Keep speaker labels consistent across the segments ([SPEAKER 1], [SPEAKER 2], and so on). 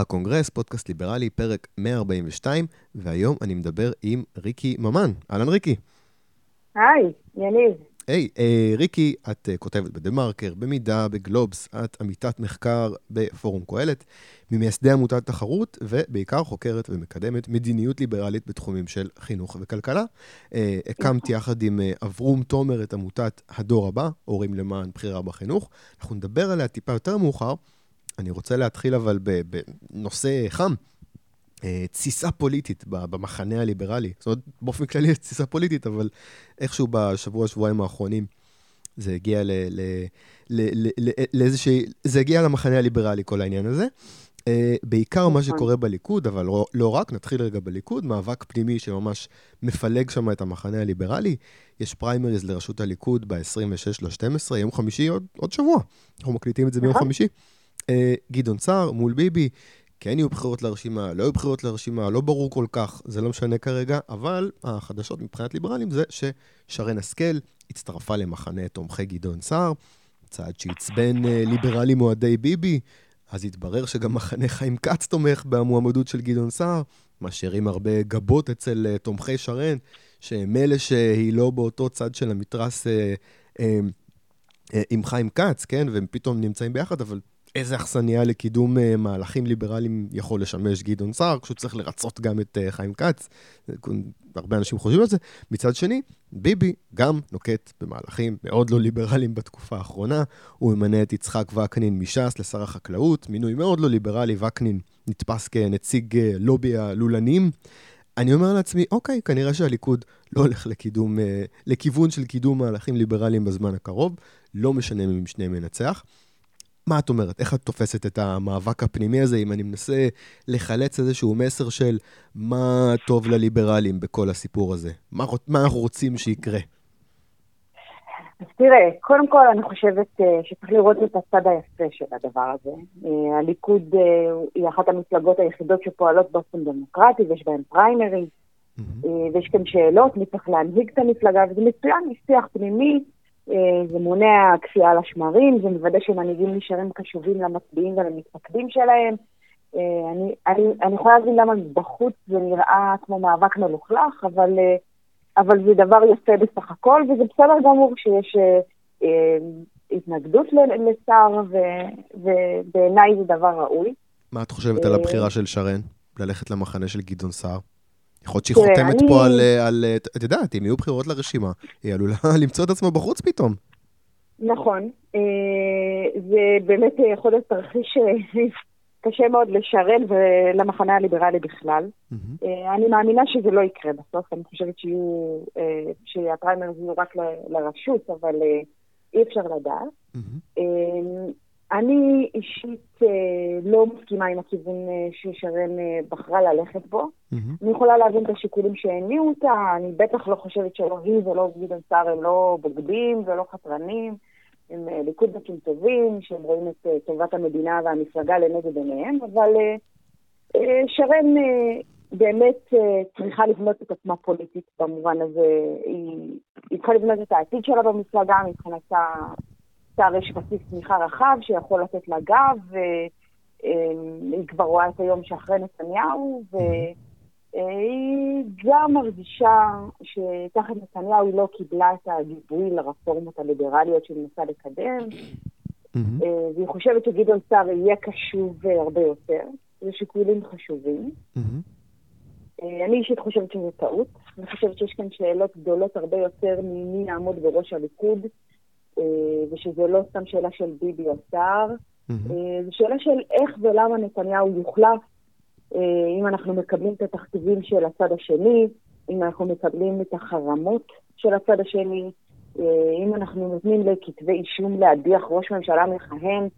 [SPEAKER 1] הקונגרס, פודקאסט ליברלי, פרק 142, והיום אני מדבר עם ריקי ממן. אהלן ריקי.
[SPEAKER 2] היי, יניב.
[SPEAKER 1] היי, אה, ריקי, את אה, כותבת בדה-מרקר, במידה, בגלובס, את עמיתת מחקר בפורום קהלת, ממייסדי עמותת תחרות, ובעיקר חוקרת ומקדמת מדיניות ליברלית בתחומים של חינוך וכלכלה. אה, הקמת יחד עם אה, אברום תומר את עמותת הדור הבא, הורים למען בחירה בחינוך. אנחנו נדבר עליה טיפה יותר מאוחר. אני רוצה להתחיל אבל בנושא חם. אה, תסיסה פוליטית במחנה הליברלי. זאת אומרת, באופן כללי יש תסיסה פוליטית, אבל איכשהו בשבוע, שבועיים האחרונים זה הגיע ל... ל, ל, ל לאיזושהי... זה הגיע למחנה הליברלי, כל העניין הזה. Uh, בעיקר מה נכון. שקורה בליכוד, אבל לא, לא רק, נתחיל רגע בליכוד, מאבק פנימי שממש מפלג שם את המחנה הליברלי. יש פריימריז לראשות הליכוד ב-26 ל-12, יום חמישי עוד, עוד שבוע. אנחנו מקליטים את זה ביום נכון. חמישי. Uh, גדעון סער מול ביבי, כן יהיו בחירות לרשימה, לא יהיו בחירות לרשימה, לא ברור כל כך, זה לא משנה כרגע, אבל החדשות מבחינת ליברלים זה ששרן השכל הצטרפה למחנה תומכי גדעון סער, צעד שעצבן אה, ליברלים אוהדי ביבי, אז התברר שגם מחנה חיים כץ תומך במועמדות של גדעון סער, משאירים הרבה גבות אצל uh, תומכי שרן, שהם אלה שהיא לא באותו צד של המתרס uh, uh, uh, עם חיים כץ, כן? והם פתאום נמצאים ביחד, אבל איזה אכסניה לקידום uh, מהלכים ליברליים יכול לשמש גדעון סער, כשהוא צריך לרצות גם את uh, חיים כץ. הרבה אנשים חושבים על זה. מצד שני, ביבי גם נוקט במהלכים מאוד לא ליברליים בתקופה האחרונה. הוא ממנה את יצחק וקנין מש"ס לשר החקלאות, מינוי מאוד לא ליברלי, וקנין נתפס כנציג uh, לובי הלולנים. אני אומר לעצמי, אוקיי, כנראה שהליכוד לא הולך לקידום, לכיוון של קידום מהלכים ליברליים בזמן הקרוב, לא משנה אם שניהם ינצח. מה את אומרת? איך את תופסת את המאבק הפנימי הזה, אם אני מנסה לחלץ איזשהו מסר של מה טוב לליברלים בכל הסיפור הזה? מה, מה אנחנו רוצים שיקרה?
[SPEAKER 2] אז תראה, קודם כל אני חושבת uh, שצריך לראות את הצד היפה של הדבר הזה. Uh, הליכוד uh, היא אחת המפלגות היחידות שפועלות באופן דמוקרטי, ויש בהן פריימריז, mm-hmm. ויש כאן שאלות מי צריך להנהיג את המפלגה, וזה מצוין, יש שיח פנימי. אה, זה מונע כפייה על השמרים, זה מוודא שמנהיגים נשארים קשובים למצביעים ולמתפקדים שלהם. אה, אני, אני, אני יכולה להבין למה בחוץ זה נראה כמו מאבק מלוכלך, אבל, אה, אבל זה דבר יפה בסך הכל, וזה בסדר גמור שיש אה, התנגדות לשר, ובעיניי זה דבר ראוי.
[SPEAKER 1] מה את חושבת על הבחירה של שרן, ללכת למחנה של גדעון סער? יכול להיות שהיא חותמת. פה על, על, את יודעת, אם יהיו בחירות לרשימה, היא עלולה למצוא את עצמה בחוץ פתאום.
[SPEAKER 2] נכון. אה, זה באמת יכול להיות תרחיש אה, קשה מאוד לשרן ולמחנה הליברלי בכלל. Mm-hmm. אני מאמינה שזה לא יקרה בסוף, אני חושבת שיהיו, שהפריימרס יהיו רק לרשות, אבל אי אפשר לדעת. Mm-hmm. אני אישית אה, לא מסכימה עם הכיוון אה, ששרן אה, בחרה ללכת בו. Mm-hmm. אני יכולה להבין את השיקולים שהניעו אותה, אני בטח לא חושבת שלא היא ולא גדעון סער הם לא בוגדים ולא חתרנים, הם אה, ליכודניקים טובים, שהם רואים את אה, טובת המדינה והמפלגה לנגד עיניהם, אבל אה, אה, שרן אה, באמת אה, צריכה לבנות את עצמה פוליטית במובן הזה. היא, היא צריכה לבנות את העתיד שלה במפלגה מבחינתה. לשר יש בסיס תמיכה רחב שיכול לתת לה גב, והיא כבר רואה את היום שאחרי נתניהו, והיא גם מרגישה שתחת נתניהו היא לא קיבלה את הגיבוי לרפורמות הליברליות שהיא מנסה לקדם, והיא חושבת שגדעון סער יהיה קשוב הרבה יותר. זה שיקולים חשובים. אני אישית חושבת שזו טעות. אני חושבת שיש כאן שאלות גדולות הרבה יותר ממי יעמוד בראש הליכוד. אה, ושזו לא סתם שאלה של ביבי או סער, אה, זו שאלה של איך ולמה נתניהו יוחלף, אה, אם אנחנו מקבלים את התכתיבים של הצד השני, אם אנחנו מקבלים את החרמות של הצד השני, אם אנחנו נותנים לכתבי אישום להדיח ראש ממשלה מכהן,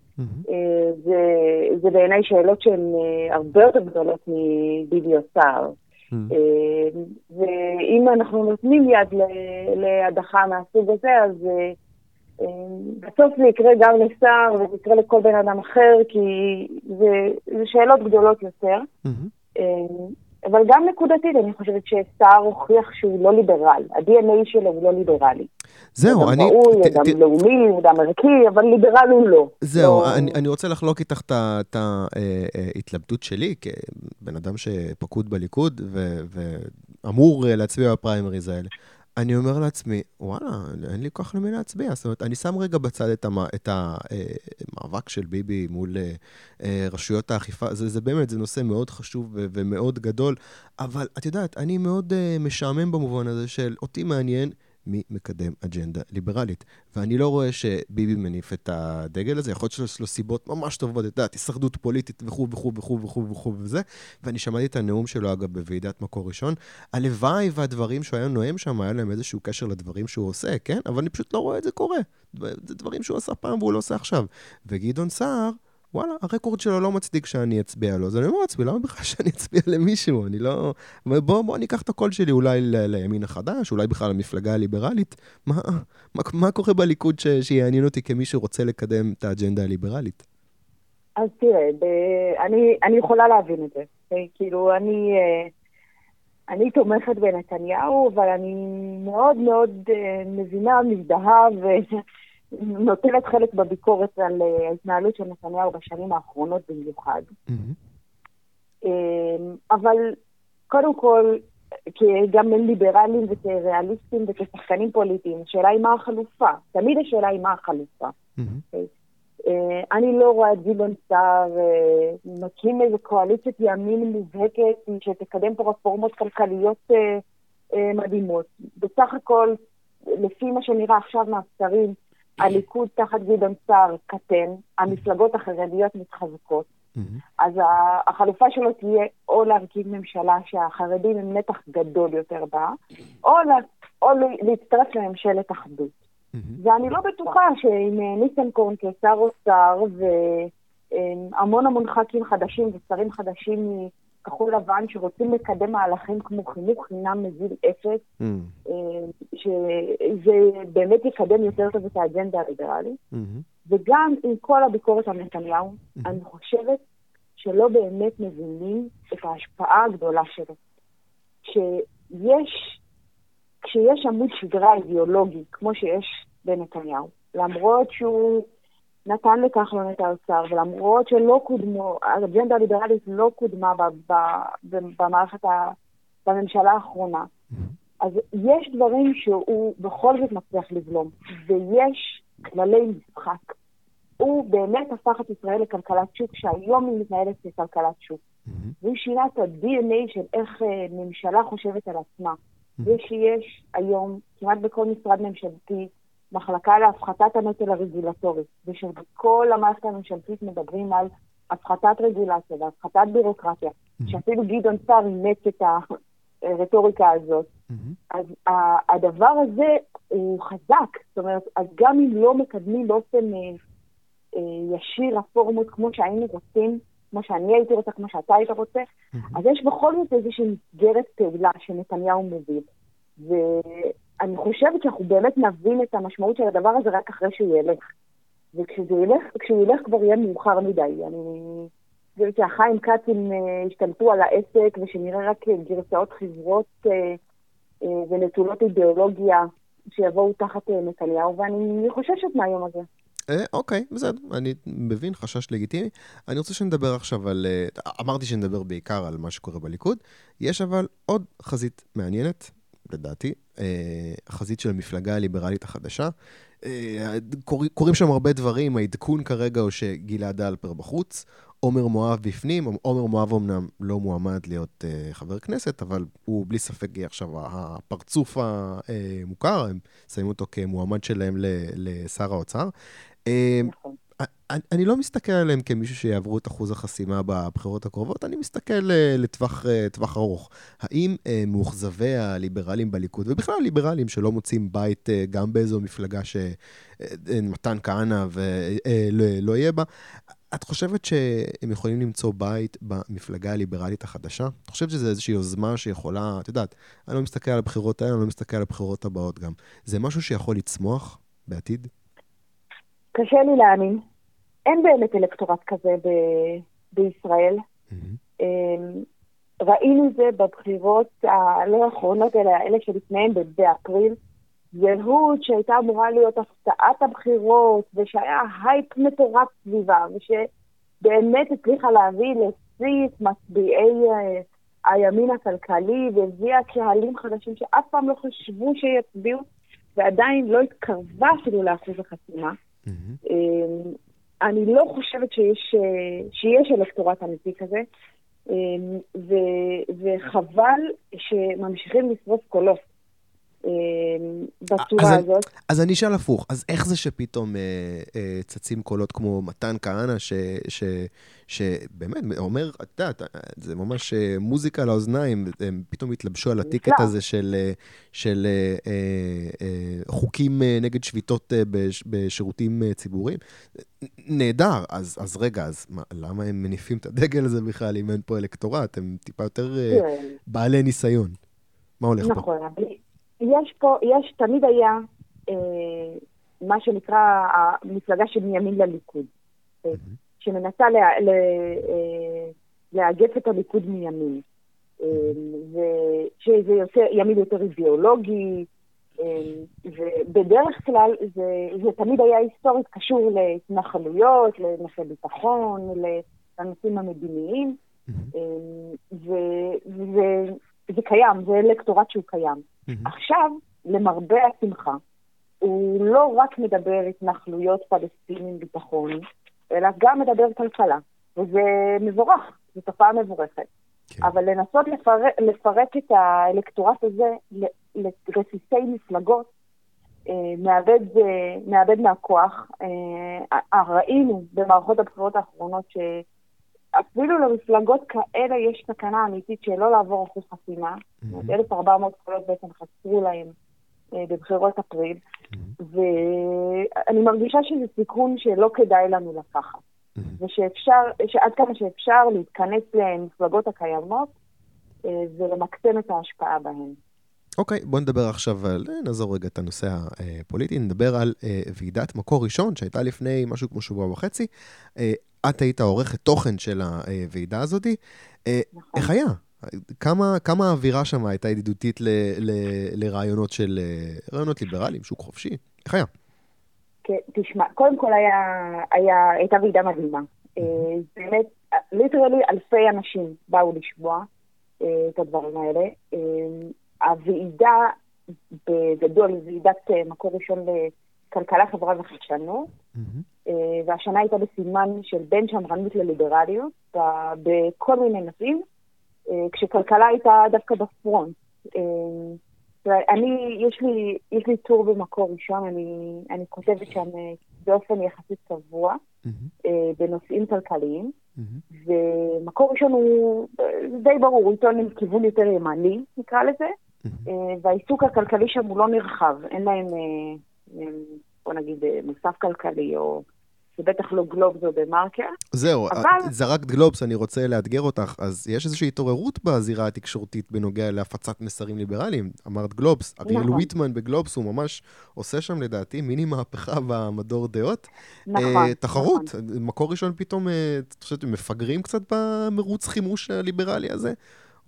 [SPEAKER 2] זה, זה בעיניי שאלות שהן הרבה יותר גדולות מביבי או סער. ואם אנחנו נותנים יד להדחה מהסוג הזה, אז בסוף זה יקרה גם לשר וזה יקרה לכל בן אדם אחר, כי זה, זה שאלות גדולות יותר. Mm-hmm. אבל גם נקודתית, אני חושבת שסער הוכיח שהוא לא ליברל. ה-DNA שלו הוא לא ליברלי.
[SPEAKER 1] זהו, אני...
[SPEAKER 2] ראוי,
[SPEAKER 1] ת-
[SPEAKER 2] אדם
[SPEAKER 1] ת-
[SPEAKER 2] לאומי, אדם ערכי, אבל ליברל הוא לא.
[SPEAKER 1] זהו,
[SPEAKER 2] לא-
[SPEAKER 1] אני, אני רוצה לחלוק איתך את ההתלבטות שלי כבן אדם שפקוד בליכוד ו- ואמור אה, להצביע בפריימריז האלה. אני אומר לעצמי, וואלה, אין לי כוח למי להצביע. זאת אומרת, אני שם רגע בצד את, המ, את המאבק של ביבי מול אה, אה, רשויות האכיפה. זה, זה באמת, זה נושא מאוד חשוב ו- ומאוד גדול, אבל את יודעת, אני מאוד אה, משעמם במובן הזה של אותי מעניין מי מקדם אג'נדה ליברלית. ואני לא רואה שביבי מניף את הדגל הזה, יכול להיות שיש לו סיבות ממש טובות, את יודעת, הישרדות פוליטית וכו' וכו' וכו' וכו' וכו' וזה. ואני שמעתי את הנאום שלו, אגב, בוועידת מקור ראשון. הלוואי והדברים שהוא היה נואם שם, היה להם איזשהו קשר לדברים שהוא עושה, כן? אבל אני פשוט לא רואה את זה קורה. זה דברים שהוא עשה פעם והוא לא עושה עכשיו. וגדעון סער, וואלה, הרקורד שלו לא מצדיק שאני אצביע לו. אז אני אומר לעצמי, למה בכלל שאני אצביע למישהו? אני לא... בוא, בוא ניקח את הקול שלי אולי ל- לימין החדש, אולי בכלל למפלגה הליברלית. מה, מה, מה קורה בליכוד ש, שיעניין אותי כמי שרוצה לקדם את האג'נדה הליברלית?
[SPEAKER 2] אז תראה, ב... אני, אני יכולה להבין את זה. אוקיי? כאילו, אני, אה, אני תומכת בנתניהו, אבל אני מאוד מאוד אה, מבינה, מזדהה ונותנת חלק בביקורת על אה, ההתנהלות של נתניהו בשנים האחרונות במיוחד. אה, אבל קודם כל, גם ליברלים וכריאליסטים וכשחקנים פוליטיים, השאלה היא מה החלופה. תמיד השאלה היא מה החלופה. אה, אני לא רואה את גדעון סער אה, מקים איזו קואליציית ימין מובהקת שתקדם פה רפורמות כלכליות מדהימות. בסך הכל, לפי מה שנראה עכשיו מהסקרים, הליכוד תחת גדעון סער קטן, המפלגות החרדיות מתחזקות. אז ה- החלופה שלו תהיה או להרכיב ממשלה שהחרדים הם נתח גדול יותר בה, או, לה, או להצטרף לממשלת אחדות. ואני לא בטוחה שעם אה, ניסנקורן כשר אוצר והמון המון ח"כים חדשים ושרים חדשים מכחול לבן שרוצים לקדם מהלכים כמו חינוך חינם מגיל אפס, אה, שזה באמת יקדם יותר טוב את האג'נדה הליברלית. וגם עם כל הביקורת על נתניהו, אני חושבת שלא באמת מבינים את ההשפעה הגדולה שלו. שיש, כשיש עמוד שדרה אידיאולוגי, כמו שיש בנתניהו, למרות שהוא נתן לכחלון את האוצר, ולמרות שלא קודמו, האג'נדה הליברלית לא קודמה ב, ב, ב, במערכת, ה, בממשלה האחרונה, אז יש דברים שהוא בכל זאת מצליח לבלום, ויש כללי משחק. הוא באמת הפך את ישראל לכלכלת שוק, שהיום היא מתנהלת ככלכלת שוק. והוא שינה את ה-DNA של איך אה, ממשלה חושבת על עצמה. ושיש היום, כמעט בכל משרד ממשלתי, מחלקה להפחתת הנטל הרגולטורי, ושבכל המערכת הממשלתית מדברים על הפחתת רגולציה והפחתת בירוקרטיה, שאפילו גדעון סער אימץ את הרטוריקה הזאת. אז ה- הדבר הזה הוא חזק, זאת אומרת, אז גם אם לא מקדמים באופן אה, אה, ישיר רפורמות כמו שהיינו רוצים, כמו שאני הייתי רוצה, כמו שאתה היית רוצה, אז יש בכל זאת איזושהי מסגרת פעולה שנתניהו מוביל. ואני חושבת שאנחנו באמת נבין את המשמעות של הדבר הזה רק אחרי שהוא ילך. וכשזה ילך, כשהוא ילך כבר יהיה מאוחר מדי. אני חושבת שהחיים כצים אה, השתלטו על העסק, ושנראה רק גרסאות חברות אה, אה, ונטולות אידיאולוגיה שיבואו תחת נתניהו, ואני חוששת מהיום הזה.
[SPEAKER 1] אוקיי, בסדר, אני מבין, חשש לגיטימי. אני רוצה שנדבר עכשיו על... אמרתי שנדבר בעיקר על מה שקורה בליכוד. יש אבל עוד חזית מעניינת, לדעתי, אה, החזית של המפלגה הליברלית החדשה. אה, קור, קורים שם הרבה דברים, העדכון כרגע הוא שגלעד אלפר בחוץ, עומר מואב בפנים, עומר מואב אמנם לא מועמד להיות uh, חבר כנסת, אבל הוא בלי ספק יהיה עכשיו הפרצוף המוכר, הם שמים אותו כמועמד שלהם לשר האוצר.
[SPEAKER 2] נכון.
[SPEAKER 1] אני, לא מסתכל עליהם כמישהו שיעברו את אחוז החסימה בבחירות הקרובות, אני מסתכל לטווח טווח ארוך. האם אה, מאוכזבי הליברלים בליכוד, ובכלל ליברלים שלא מוצאים בית אה, גם באיזו מפלגה שמתן כהנא ולא לא יהיה בה, את חושבת שהם יכולים למצוא בית במפלגה הליברלית החדשה? את חושבת שזו איזושהי יוזמה שיכולה, את יודעת, אני לא מסתכל על הבחירות האלה, אני לא מסתכל על הבחירות הבאות גם. זה משהו שיכול לצמוח בעתיד?
[SPEAKER 2] קשה לי להאמין. אין באמת אלקטורט כזה ב- בישראל. Mm-hmm. ראינו זה בבחירות הלא האחרונות, אלא אלה שלפניהן באפריל. זהות שהייתה אמורה להיות הפתעת הבחירות, ושהיה הייפ מטורף סביבה, ושבאמת הצליחה להביא לשיא את מצביעי uh, הימין הכלכלי, והביאה קהלים חדשים שאף פעם לא חשבו שיצביעו, ועדיין לא התקרבה אפילו לאחוז החסימה. Mm-hmm. אני לא חושבת שיש, uh, שיש אלקטורט אמיתי כזה, um, ו, וחבל שממשיכים לשרוף קולות. אמ, בצורה אז הזאת.
[SPEAKER 1] אני, אז אני אשאל הפוך, אז איך זה שפתאום אה, אה, צצים קולות כמו מתן כהנא, שבאמת אומר, את יודעת, זה ממש אה, מוזיקה לאוזניים, הם פתאום התלבשו על הטיקט הזה של, אה, של אה, אה, אה, חוקים אה, נגד שביתות אה, בש, בשירותים אה, ציבוריים. נהדר, אז, אז רגע, אז מה, למה הם מניפים את הדגל הזה בכלל, אם אין פה אלקטורט? הם טיפה יותר אה, כן. בעלי ניסיון. מה הולך
[SPEAKER 2] נכון, פה? נכון, יש פה, יש, תמיד היה אה, מה שנקרא המפלגה של מימין לליכוד, אה, שמנסה לה, לה, אה, לאגף את הליכוד מימין. אה, ושזה יותר, ימין יותר אידיאולוגי, אה, ובדרך כלל זה, זה תמיד היה היסטורית קשור להתנחלויות, לנושא ביטחון, לנושאים המדיניים, אה, וזה קיים, זה אלקטורט שהוא קיים. Mm-hmm. עכשיו, למרבה השמחה, הוא לא רק מדבר התנחלויות פלסטינים ביטחון, אלא גם מדבר כלכלה, וזה מבורך, זו תופעה מבורכת. כן. אבל לנסות לפרק, לפרק את האלקטורט הזה לרסיסי מפלגות, אה, מאבד, אה, מאבד מהכוח. אה, ראינו במערכות הבחירות האחרונות ש... אפילו למפלגות כאלה יש סכנה אמיתית שלא לעבור אחוז חסימה. Mm-hmm. 1,400 קולות בעצם חסרו להם אה, בבחירות אפריל, mm-hmm. ואני מרגישה שזה סיכון שלא כדאי לנו לקחת. ושאפשר, שעד כמה שאפשר להתכנס למפלגות הקיימות אה, ולמקסם את ההשפעה בהן.
[SPEAKER 1] אוקיי, okay, בוא נדבר עכשיו על, אה, נעזור רגע את הנושא הפוליטי, נדבר על אה, ועידת מקור ראשון שהייתה לפני משהו כמו שבוע וחצי. אה, את היית העורכת תוכן של הוועידה הזאת. אה, נכון. איך היה? כמה, כמה האווירה שם הייתה ידידותית ל, ל, לרעיונות של, אה, רעיונות ליברליים, שוק חופשי? איך היה?
[SPEAKER 2] כן, תשמע, קודם כל היה, היה, הייתה ועידה מדהימה. אה, באמת, ליטרלי אלפי אנשים באו לשמוע את הדברים האלה. הוועידה בגדול, ועידת מקור ראשון לכלכלה, חברה וחדשנות, אה, והשנה הייתה בסימן של בין שמרנות לליברליות בכל מיני נושאים, אה, כשכלכלה הייתה דווקא בפרונט. אה, אני, יש לי, יש לי טור במקור ראשון, אני, אני כותבת שם באופן יחסית קבוע mm-hmm. בנושאים כלכליים, mm-hmm. ומקור ראשון הוא די ברור, הוא עיתון עם כיוון יותר ימני, נקרא לזה, mm-hmm. והעיסוק הכלכלי שם הוא לא נרחב, אין להם, בוא נגיד, מוסף כלכלי או זה בטח לא גלובס או דה מרקר.
[SPEAKER 1] זהו, אבל... זרקת גלובס, אני רוצה לאתגר אותך. אז יש איזושהי התעוררות בזירה התקשורתית בנוגע להפצת מסרים ליברליים. אמרת גלובס, אריאל נכון. ויטמן בגלובס, הוא ממש עושה שם לדעתי מיני מהפכה במדור דעות.
[SPEAKER 2] נכון.
[SPEAKER 1] Uh, תחרות, נכון. מקור ראשון פתאום, את חושבת, מפגרים קצת במרוץ חימוש הליברלי הזה?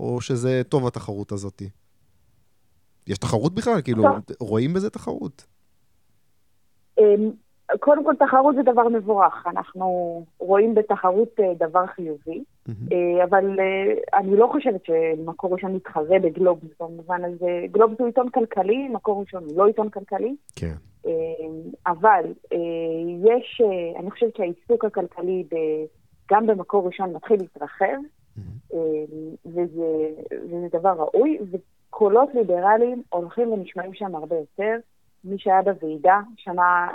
[SPEAKER 1] או שזה טוב התחרות הזאת? יש תחרות בכלל? כאילו, רואים בזה תחרות?
[SPEAKER 2] אמ, קודם כל, תחרות זה דבר מבורך. אנחנו רואים בתחרות אה, דבר חיובי, mm-hmm. אבל אה, אני לא חושבת שמקור ראשון מתחרה בגלובס במובן הזה. גלובס הוא עיתון כלכלי, מקור ראשון הוא לא עיתון כלכלי.
[SPEAKER 1] כן.
[SPEAKER 2] אבל יש, אני חושבת שהעיסוק הכלכלי גם במקור ראשון מתחיל להתרחב, mm-hmm. וזה, וזה דבר ראוי, וקולות ליברליים הולכים ונשמעים שם הרבה יותר. מי שהיה בוועידה שמע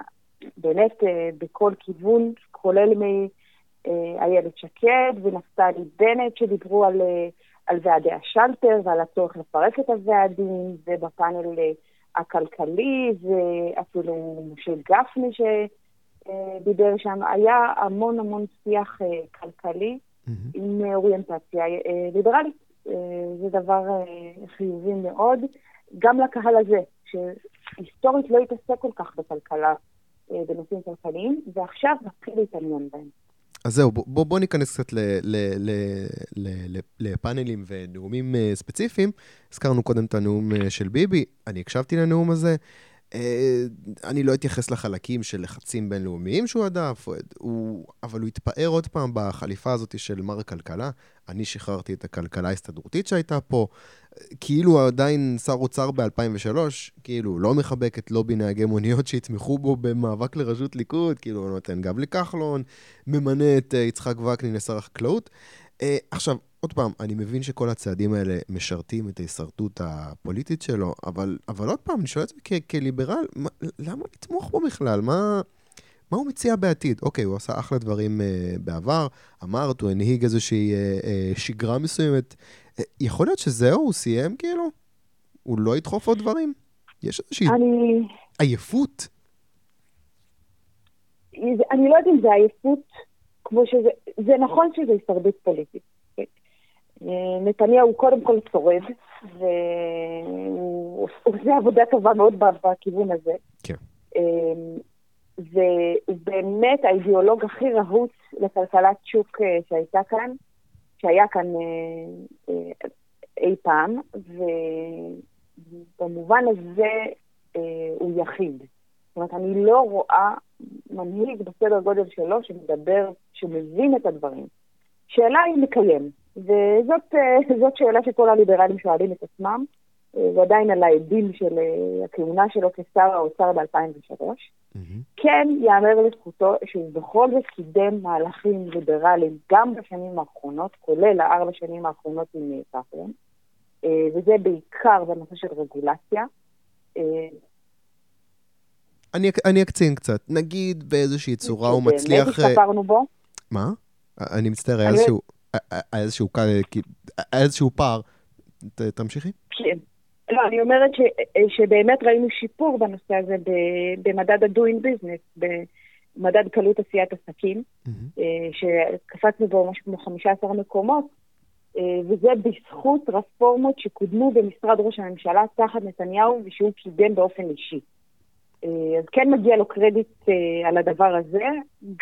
[SPEAKER 2] באמת אה, בכל כיוון, כולל מאיילת שקד ונפתלי בנט שדיברו על, אה, על ועדי השלטר ועל הצורך לפרק את הוועדים, ובפאנל אה, הכלכלי, ואפילו משה גפני שדיבר שם. היה המון המון שיח כלכלי mm-hmm. עם אוריינטציה ליברלית. זה דבר חיובי מאוד, גם לקהל הזה, שהיסטורית לא התעסק כל כך בכלכלה אה, בנושאים כלכליים, ועכשיו מתחיל להתעניין בהם.
[SPEAKER 1] אז זהו, בוא, בוא ניכנס קצת ל, ל, ל, ל, ל, לפאנלים ונאומים uh, ספציפיים. הזכרנו קודם את הנאום uh, של ביבי, אני הקשבתי לנאום הזה. Uh, אני לא אתייחס לחלקים של לחצים בינלאומיים שהוא הדף, הוא, אבל הוא התפאר עוד פעם בחליפה הזאת של מר הכלכלה. אני שחררתי את הכלכלה ההסתדרותית שהייתה פה. כאילו עדיין שר אוצר ב-2003, כאילו לא מחבק את לובי נהגי מוניות שיתמכו בו במאבק לראשות ליכוד, כאילו הוא נותן גב לכחלון, ממנה את uh, יצחק וקנין לשר החקלאות. Uh, עכשיו, עוד פעם, אני מבין שכל הצעדים האלה משרתים את ההישרדות הפוליטית שלו, אבל, אבל עוד פעם, אני שואל את זה כליברל, מה, למה לתמוך בו בכלל? מה, מה הוא מציע בעתיד? אוקיי, הוא עשה אחלה דברים uh, בעבר, אמרת, הוא הנהיג איזושהי uh, uh, שגרה מסוימת. יכול להיות שזהו, הוא סיים כאילו? הוא לא ידחוף עוד דברים? יש איזושהי אני... עייפות?
[SPEAKER 2] אני לא יודעת אם זה עייפות, כמו שזה... זה נכון שזה הישרדות פוליטית. נתניהו קודם כל שורד, והוא עושה עבודה טובה מאוד בכיוון הזה.
[SPEAKER 1] כן.
[SPEAKER 2] והוא באמת האידיאולוג הכי רהוט לכלכלת שוק אה, שהייתה כאן. שהיה כאן אה, אה, אי פעם, ובמובן הזה אה, הוא יחיד. זאת אומרת, אני לא רואה מנהיג בסדר גודל שלו שמדבר, שמבין את הדברים. שאלה היא מקיים, וזאת שאלה שכל הליברלים שואלים את עצמם, ועדיין על העדים של הכהונה שלו כשר האוצר ב-2003. Mm-hmm. כן ייאמר לזכותו שהוא בכל זאת קידם מהלכים ליברליים גם בשנים האחרונות, כולל הארבע שנים האחרונות עם כחלון, אה, וזה בעיקר בנושא של רגולציה. אה,
[SPEAKER 1] אני, אני אקצין קצת. נגיד באיזושהי צורה הוא מצליח...
[SPEAKER 2] באמת השתפרנו בו.
[SPEAKER 1] מה? אני מצטער, היה איזשהו, איזשהו, איזשהו פער. תמשיכי.
[SPEAKER 2] כן. לא, אני אומרת ש, שבאמת ראינו שיפור בנושא הזה במדד ה-doing business, במדד קלות עשיית עסקים, mm-hmm. שקפצנו בו משהו כמו 15 מקומות, אה, וזה בזכות רפורמות שקודמו במשרד ראש הממשלה תחת נתניהו ושהוא קידם באופן אישי. אה, אז כן מגיע לו קרדיט על הדבר הזה,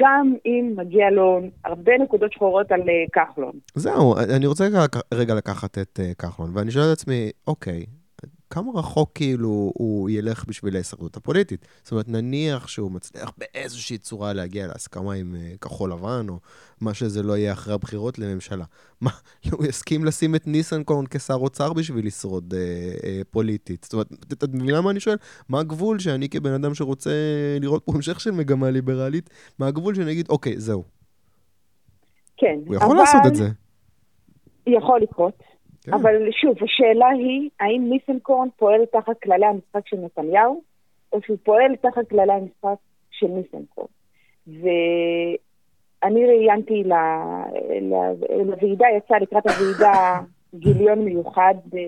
[SPEAKER 2] גם אם מגיע לו הרבה נקודות שחורות על כחלון.
[SPEAKER 1] זהו, אני רוצה רגע לקחת את כחלון, ואני שואל את עצמי, אוקיי, כמה רחוק כאילו הוא ילך בשביל ההישרדות הפוליטית. זאת אומרת, נניח שהוא מצליח באיזושהי צורה להגיע להסכמה עם uh, כחול לבן, או מה שזה לא יהיה אחרי הבחירות לממשלה. מה, הוא יסכים לשים את ניסנקורן כשר אוצר בשביל לשרוד uh, uh, פוליטית? זאת אומרת, את מבינה מה אני שואל? מה הגבול שאני כבן אדם שרוצה לראות פה המשך של מגמה ליברלית, מה הגבול שאני אגיד, אוקיי, זהו.
[SPEAKER 2] כן,
[SPEAKER 1] הוא יכול אבל... לעשות את זה.
[SPEAKER 2] יכול לקרות. כן. אבל שוב, השאלה היא, האם ניסנקורן פועל תחת כללי המשחק של נתניהו, או שהוא פועל תחת כללי המשחק של ניסנקורן. ואני ראיינתי לוועידה, יצא לקראת הוועידה גיליון מיוחד אה,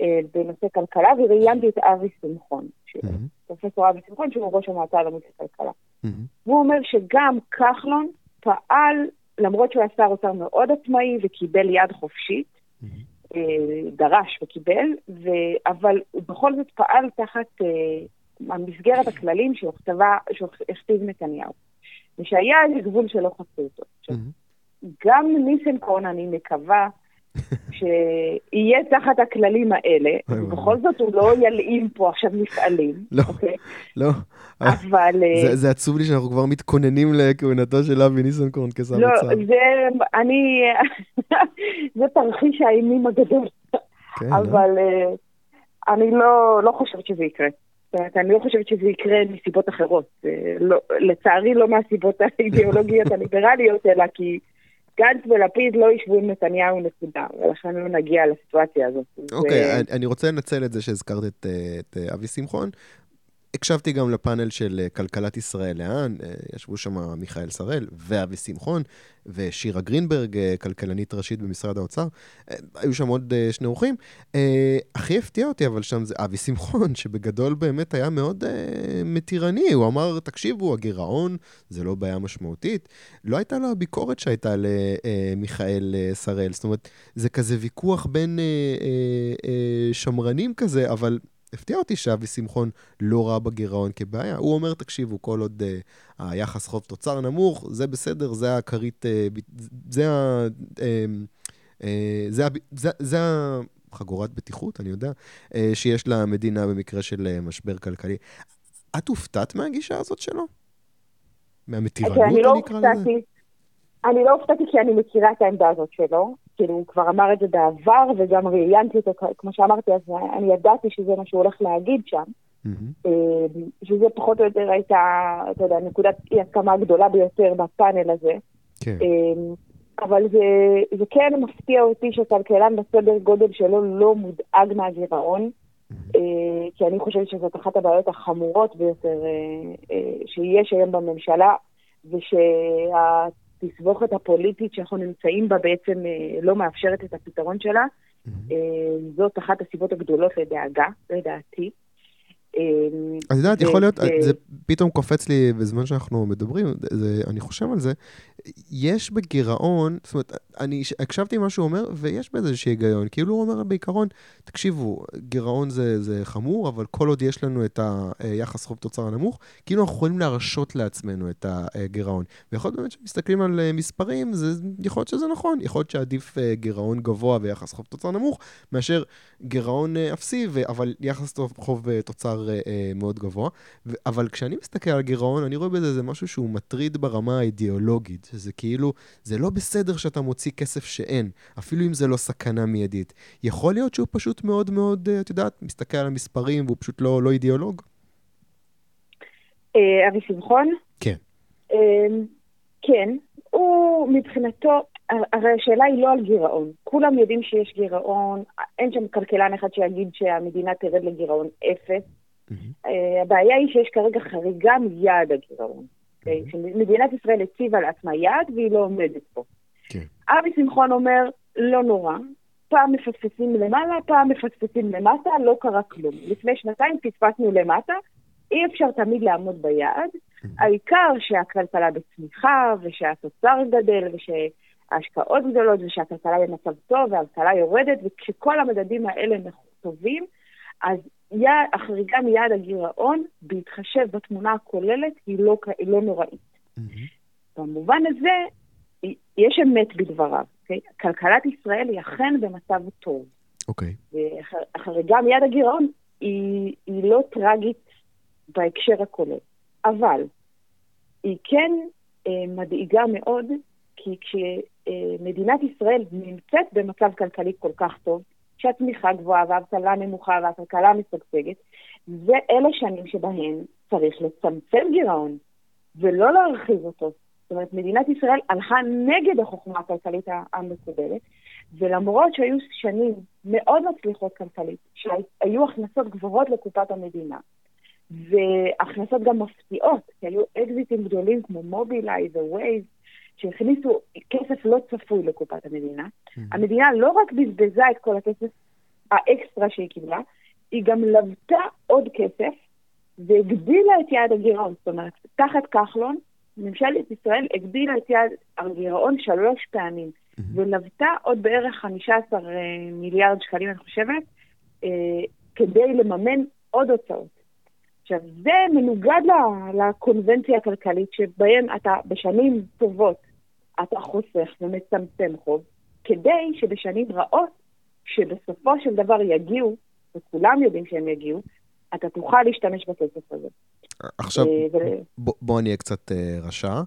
[SPEAKER 2] אה, בנושא כלכלה, וראיינתי את אבי שמחון, פרופסור אבי שמחון, שהוא ראש המועצה הלאומית לכלכלה. והוא אומר שגם כחלון פעל, למרות שהוא היה שר אוצר מאוד עצמאי וקיבל יד חופשית, דרש וקיבל, ו... אבל הוא בכל זאת פעל תחת uh, המסגרת הכללים שהכתיב נתניהו. ושהיה איזה גבול שלא חצו אותו. Mm-hmm. גם ניסנקורן, אני מקווה, שיהיה תחת הכללים האלה, ובכל זאת הוא לא ילאים פה עכשיו מפעלים.
[SPEAKER 1] לא, אוקיי? לא.
[SPEAKER 2] אבל...
[SPEAKER 1] זה, זה עצוב לי שאנחנו כבר מתכוננים לכהונתו של אבי ניסנקורן כשר
[SPEAKER 2] לא, מצב. לא, זה, אני, זה תרחיש האימים הגדול. כן, לא? אבל לא? אני לא, לא חושבת שזה יקרה. זאת אומרת, אני לא חושבת שזה יקרה מסיבות אחרות. לא, לצערי לא מהסיבות האידיאולוגיות הליברליות, אלא כי... גנץ ולפיד לא ישבו עם נתניהו נקודה, ולכן לא נגיע לסיטואציה הזאת.
[SPEAKER 1] אוקיי, okay, אני, אני רוצה לנצל את זה שהזכרת את, את אבי שמחון. הקשבתי גם לפאנל של כלכלת ישראל לאן, ישבו שם מיכאל שראל ואבי שמחון ושירה גרינברג, כלכלנית ראשית במשרד האוצר. היו שם עוד שני אורחים. הכי הפתיע אותי אבל שם זה אבי שמחון, שבגדול באמת היה מאוד מתירני. הוא אמר, תקשיבו, הגירעון זה לא בעיה משמעותית. לא הייתה לו הביקורת שהייתה למיכאל שראל. זאת אומרת, זה כזה ויכוח בין שמרנים כזה, אבל... הפתיע אותי שאבי שמחון לא ראה בגירעון כבעיה. הוא אומר, תקשיבו, כל עוד uh, היחס חוב תוצר נמוך, זה בסדר, זה הכרית, uh, זה ה... Uh, uh, זה, זה, זה החגורת בטיחות, אני יודע, uh, שיש למדינה במקרה של uh, משבר כלכלי. את הופתעת מהגישה הזאת שלו? מהמתירנות,
[SPEAKER 2] okay, אני לא הופתעתי. אני לא הופתעתי כי אני מכירה את העמדה הזאת שלו. כאילו, הוא כבר אמר את זה בעבר, וגם ראיינתי אותו, כמו שאמרתי, אז אני ידעתי שזה מה שהוא הולך להגיד שם. Mm-hmm. שזה פחות או יותר הייתה, אתה יודע, נקודת אי הסכמה הגדולה ביותר בפאנל הזה. כן. אמ, אבל זה, זה כן מפתיע אותי שכלכלן בסדר גודל שלו לא מודאג מהגירעון, mm-hmm. כי אני חושבת שזאת אחת הבעיות החמורות ביותר שיש היום בממשלה, ושה... התסבוכת הפוליטית שאנחנו נמצאים בה בעצם אה, לא מאפשרת את הפתרון שלה. Mm-hmm. זאת אחת הסיבות הגדולות לדאגה, לדעתי.
[SPEAKER 1] אמ, את יודעת, יכול להיות, זה פתאום קופץ לי בזמן שאנחנו מדברים, זה, אני חושב על זה, יש בגירעון, זאת אומרת, אני הקשבתי מה שהוא אומר, ויש בזה איזשהו היגיון. כאילו הוא אומר בעיקרון, תקשיבו, גירעון זה, זה חמור, אבל כל עוד יש לנו את היחס חוב תוצר הנמוך, כאילו אנחנו יכולים להרשות לעצמנו את הגירעון. ויכול להיות באמת כשמסתכלים על מספרים, זה, יכול להיות שזה נכון, יכול להיות שעדיף גירעון גבוה ויחס חוב תוצר נמוך, מאשר גירעון אפסי, אבל יחס חוב תוצר מאוד גבוה. אבל כשאני מסתכל על גירעון, אני רואה בזה איזה משהו שהוא מטריד ברמה האידיאולוגית. שזה כאילו, זה לא בסדר שאתה מוציא כסף שאין, אפילו אם זה לא סכנה מיידית. יכול להיות שהוא פשוט מאוד מאוד, אה, את יודעת, מסתכל על המספרים והוא פשוט לא, לא אידיאולוג?
[SPEAKER 2] אה, אבי שמחון?
[SPEAKER 1] כן.
[SPEAKER 2] אמ, כן, הוא מבחינתו, הרי השאלה היא לא על גירעון. כולם יודעים שיש גירעון, אין שם כלכלן אחד שיגיד שהמדינה תרד לגירעון אפס. Mm-hmm. הבעיה היא שיש כרגע חריגה מיעד הגירעון. אוקיי? שמדינת ישראל הציבה לעצמה יעד והיא לא עומדת פה. כן. אבי שמחון אומר, לא נורא, פעם מפספסים למעלה, פעם מפספסים למטה, לא קרה כלום. לפני שנתיים פספסנו למטה, אי אפשר תמיד לעמוד ביעד. העיקר שהכלכלה בצמיחה, ושהתוצר גדל, ושההשקעות גדולות, ושהכלכלה במצב טוב, והאבטלה יורדת, וכשכל המדדים האלה טובים, אז החריגה מיעד הגירעון, בהתחשב בתמונה הכוללת, היא לא, היא לא נוראית. Mm-hmm. במובן הזה, יש אמת בדבריו. Okay? אוקיי? כלכלת ישראל היא אכן במצב טוב.
[SPEAKER 1] אוקיי.
[SPEAKER 2] Okay. והחריגה מיעד הגירעון היא, היא לא טרגית בהקשר הכולל. אבל היא כן אה, מדאיגה מאוד, כי כשמדינת ישראל נמצאת במצב כלכלי כל כך טוב, שהצמיחה גבוהה והאבטלה נמוכה והכלכלה משגשגת, זה אלה שנים שבהן צריך לצמצם גירעון ולא להרחיב אותו. זאת אומרת, מדינת ישראל הלכה נגד החוכמה הכלכלית המקובלת, ולמרות שהיו שנים מאוד מצליחות כלכלית, שהיו הכנסות גבוהות לקופת המדינה, והכנסות גם מפתיעות, כי היו אקזיטים גדולים כמו מובילאיי ווייז, שהכניסו כסף לא צפוי לקופת המדינה. Mm-hmm. המדינה לא רק בזבזה את כל הכסף האקסטרה שהיא קיבלה, היא גם לוותה עוד כסף והגדילה את יעד הגירעון. זאת אומרת, תחת כחלון, ממשלת ישראל הגדילה את יעד הגירעון שלוש פעמים, mm-hmm. ולבתה עוד בערך 15 אה, מיליארד שקלים, אני חושבת, אה, כדי לממן עוד הוצאות. עכשיו, זה מנוגד לקונבנציה הכלכלית, שבהם אתה בשנים טובות אתה חוסך ומצמצם חוב, כדי שבשנים רעות, שבסופו של דבר יגיעו, וכולם יודעים שהם יגיעו, אתה תוכל להשתמש בכסף הזה.
[SPEAKER 1] עכשיו, אה, ו... בוא, בוא נהיה קצת uh, רשע.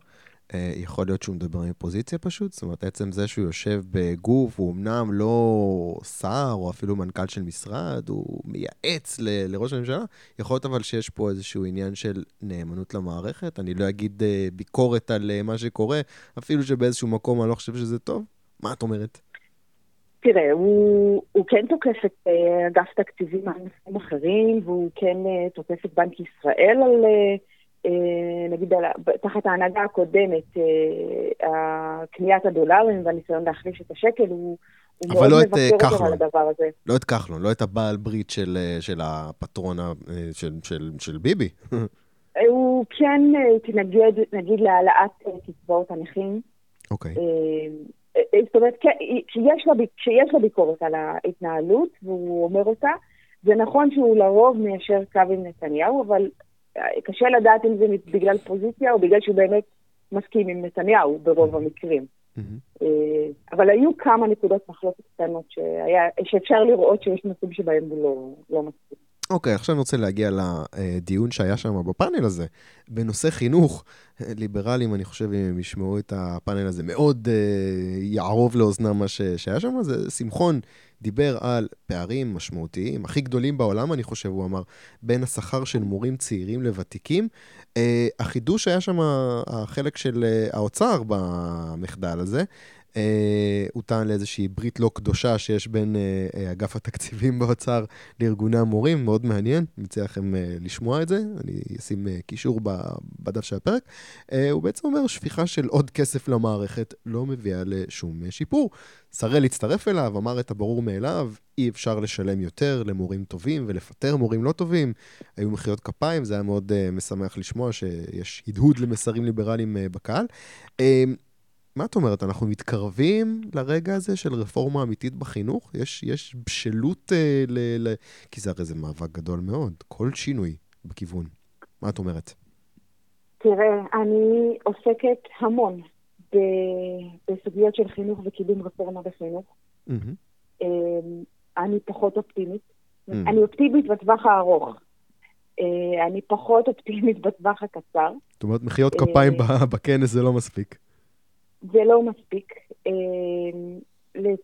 [SPEAKER 1] Uh, יכול להיות שהוא מדבר מפוזיציה פשוט? זאת אומרת, עצם זה שהוא יושב בגוף, הוא אמנם לא שר או אפילו מנכ"ל של משרד, הוא מייעץ ל- לראש הממשלה, יכול להיות אבל שיש פה איזשהו עניין של נאמנות למערכת. אני לא אגיד uh, ביקורת על uh, מה שקורה, אפילו שבאיזשהו מקום אני לא חושב שזה טוב. מה את אומרת?
[SPEAKER 2] תראה, הוא, הוא כן תוקף את אגף תקציבים על נושאים אחרים, והוא כן תוקף את בנק ישראל על... Uh, אה, נגיד תחת ההנהגה הקודמת, אה, קניית הדולרים והניסיון להחליש את השקל, הוא, הוא מאוד לא מבקר אותו על הדבר הזה.
[SPEAKER 1] לא את כחלון, לא את הבעל ברית של, אה, של הפטרון של, של, של ביבי.
[SPEAKER 2] הוא כן התנגד, נגיד, להעלאת קצבאות הנכים.
[SPEAKER 1] אוקיי.
[SPEAKER 2] זאת אומרת, לו, כשיש לו ביקורת על ההתנהלות, והוא אומר אותה, זה נכון שהוא לרוב מיישר קו עם נתניהו, אבל קשה לדעת אם זה בגלל פוזיציה או בגלל שהוא באמת מסכים עם נתניהו ברוב המקרים. Mm-hmm. אבל היו כמה נקודות מחלוקת קטנות שהיה, שאפשר לראות שיש נושאים שבהם הוא לא, לא מסכים.
[SPEAKER 1] אוקיי, עכשיו אני רוצה להגיע לדיון שהיה שם בפאנל הזה. בנושא חינוך, ליברלים, אני חושב, אם הם ישמעו את הפאנל הזה, מאוד uh, יערוב לאוזנם מה ש, שהיה שם. זה שמחון דיבר על פערים משמעותיים, הכי גדולים בעולם, אני חושב, הוא אמר, בין השכר של מורים צעירים לוותיקים. Uh, החידוש היה שם החלק של uh, האוצר במחדל הזה. אה, הוא טען לאיזושהי ברית לא קדושה שיש בין אה, אה, אגף התקציבים באוצר לארגוני המורים, מאוד מעניין, אני מציע לכם לשמוע את זה, אני אשים קישור בדף של הפרק. הוא בעצם אומר, שפיכה של עוד כסף למערכת לא מביאה לשום שיפור. שראל הצטרף אליו, אמר את הברור מאליו, אי אפשר לשלם יותר למורים טובים ולפטר מורים לא טובים. היו מחיאות כפיים, זה היה מאוד משמח לשמוע שיש הדהוד למסרים ליברליים בקהל. מה את אומרת, אנחנו מתקרבים לרגע הזה של רפורמה אמיתית בחינוך? יש, יש בשלות אה, ל, ל... כי זה הרי זה מאבק גדול מאוד, כל שינוי בכיוון. מה את אומרת?
[SPEAKER 2] תראה, אני עוסקת המון ב... בסוגיות של חינוך וקידום רפורמה בחינוך. Mm-hmm. אני פחות אופטימית. Mm-hmm. אני אופטימית בטווח הארוך. אה, אני פחות אופטימית בטווח הקצר.
[SPEAKER 1] זאת אומרת, מחיאות כפיים אה, בכנס זה לא מספיק.
[SPEAKER 2] זה לא מספיק, אה,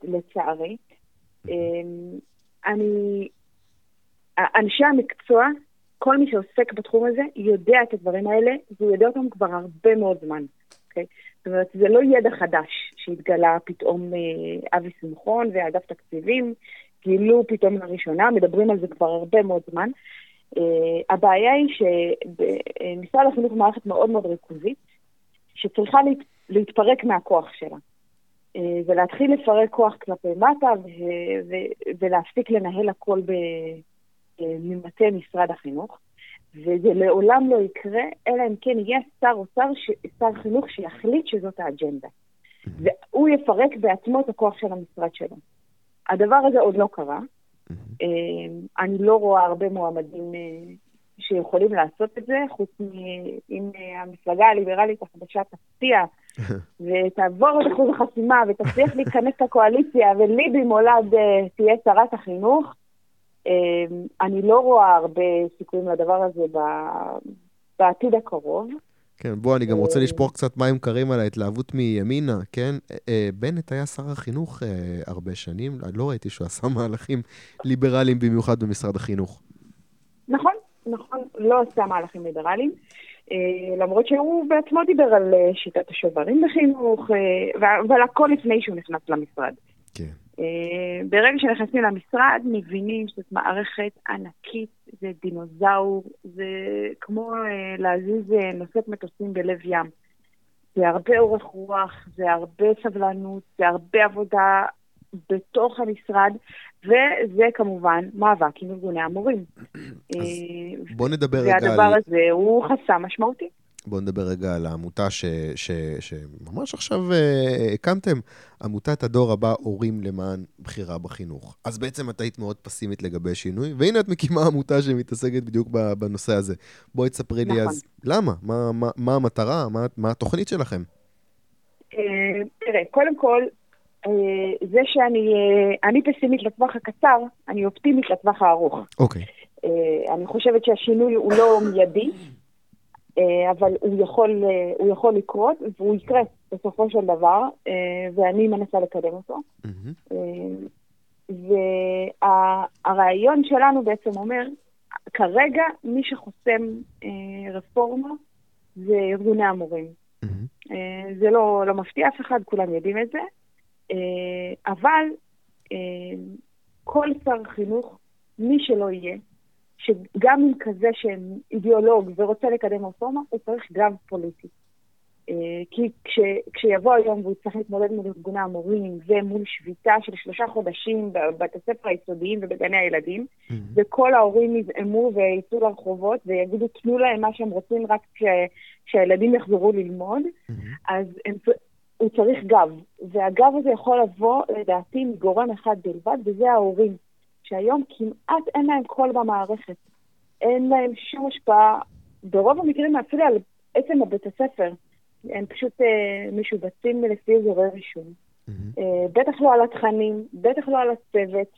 [SPEAKER 2] לצערי. אה, אני, אנשי המקצוע, כל מי שעוסק בתחום הזה, יודע את הדברים האלה, והוא יודע אותם כבר הרבה מאוד זמן. Okay? אוקיי? זאת אומרת, זה לא ידע חדש שהתגלה פתאום אה, אבי שמחון ואגף תקציבים, גילו פתאום לראשונה, מדברים על זה כבר הרבה מאוד זמן. Uh, הבעיה היא שמשרד החינוך מערכת מאוד מאוד ריכוזית, שצריכה. להתפרק מהכוח שלה. אה, ולהתחיל לפרק כוח כלפי מטה ולהפסיק לנהל הכל ממטה משרד החינוך. וזה לעולם לא יקרה, אלא אם כן יהיה שר אוצר, שר חינוך שיחליט שזאת האג'נדה. והוא יפרק בעצמו את הכוח של המשרד שלו. הדבר הזה עוד לא קרה. אה, אני לא רואה הרבה מועמדים אה, שיכולים לעשות את זה, חוץ מאם המפלגה הליברלית החדשה תפתיע ותעבור את אחוז החסימה ותצליח להיכנס לקואליציה וליבי מולד אה, תהיה שרת החינוך, אה, אני לא רואה הרבה סיכויים לדבר הזה בעתיד הקרוב.
[SPEAKER 1] כן, בוא, אני גם רוצה אה, לשפוך קצת מים קרים על ההתלהבות מימינה, כן? בנט היה שר החינוך הרבה שנים, לא ראיתי שהוא עשה מהלכים ליברליים במיוחד במשרד החינוך.
[SPEAKER 2] נכון, נכון, לא עשה מהלכים ליברליים. אה, למרות שהוא בעצמו דיבר על אה, שיטת השוברים בחינוך, אה, אבל הכל לפני שהוא נכנס למשרד. כן. ברגע שנכנסים למשרד, מבינים שזאת מערכת ענקית, זה דינוזאור, זה כמו להזיז נושאת מטוסים בלב ים. זה הרבה אורך רוח, זה הרבה סבלנות, זה הרבה עבודה בתוך המשרד, וזה כמובן מאבק עם ארגוני המורים.
[SPEAKER 1] בוא נדבר רגע
[SPEAKER 2] על... והדבר הזה הוא חסם משמעותי.
[SPEAKER 1] בואו נדבר רגע על העמותה ש, ש, שממש עכשיו uh, הקמתם, עמותת הדור הבא, הורים למען בחירה בחינוך. אז בעצם את היית מאוד פסימית לגבי שינוי, והנה את מקימה עמותה שמתעסקת בדיוק בנושא הזה. בואי תספרי נכון. לי אז למה, מה, מה, מה המטרה, מה, מה התוכנית שלכם?
[SPEAKER 2] Uh, תראה, קודם כל, אה, זה שאני אני פסימית לטווח הקצר, אני אופטימית לטווח הארוך.
[SPEAKER 1] אוקיי.
[SPEAKER 2] Okay. אה, אני חושבת שהשינוי הוא לא מיידי, אה, אבל הוא יכול, הוא יכול לקרות, והוא יקרה בסופו של דבר, ואני מנסה לקדם אותו. Mm-hmm. והרעיון שלנו בעצם אומר, כרגע מי שחוסם רפורמה זה ארגוני המורים. Mm-hmm. זה לא, לא מפתיע אף אחד, כולם יודעים את זה. אה, אבל אה, כל שר חינוך, מי שלא יהיה, שגם אם כזה שאידיאולוג ורוצה לקדם רפורמה, הוא צריך גב פוליטי. אה, כי כש, כשיבוא היום והוא צריך להתמודד מול ארגוני המורים ומול שביתה של שלושה חודשים בבתי הספר היסודיים ובגני הילדים, mm-hmm. וכל ההורים יזעמו ויצאו לרחובות ויגידו, תנו להם מה שהם רוצים רק כשהילדים יחזרו ללמוד, mm-hmm. אז הם, הוא צריך גב, והגב הזה יכול לבוא, לדעתי, מגורם אחד בלבד, וזה ההורים. שהיום כמעט אין להם קול במערכת. אין להם שום השפעה, ברוב המקרים אפילו על עצם הבית הספר. הם פשוט אה, משובצים לפי אזורי רישום. Mm-hmm. אה, בטח לא על התכנים, בטח לא על הצוות,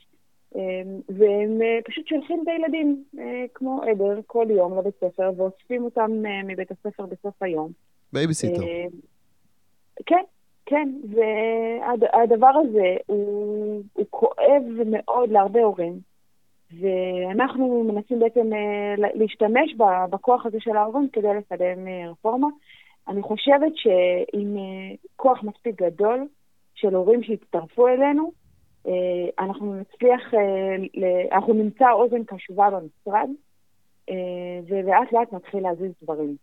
[SPEAKER 2] אה, והם אה, פשוט שולחים את הילדים אה, כמו עדר כל יום לבית ספר, ואוספים אותם אה, מבית הספר בסוף היום.
[SPEAKER 1] בייביסיטר.
[SPEAKER 2] אה, כן, כן, והדבר הזה הוא, הוא כואב מאוד להרבה הורים, ואנחנו מנסים בעצם אה, להשתמש בכוח הזה של ההורים כדי לקדם אה, רפורמה. אני חושבת שעם כוח מספיק גדול של הורים שהצטרפו אלינו, אנחנו נצליח, אנחנו נמצא אוזן קשובה במשרד, ולאט לאט נתחיל להזיז דברים.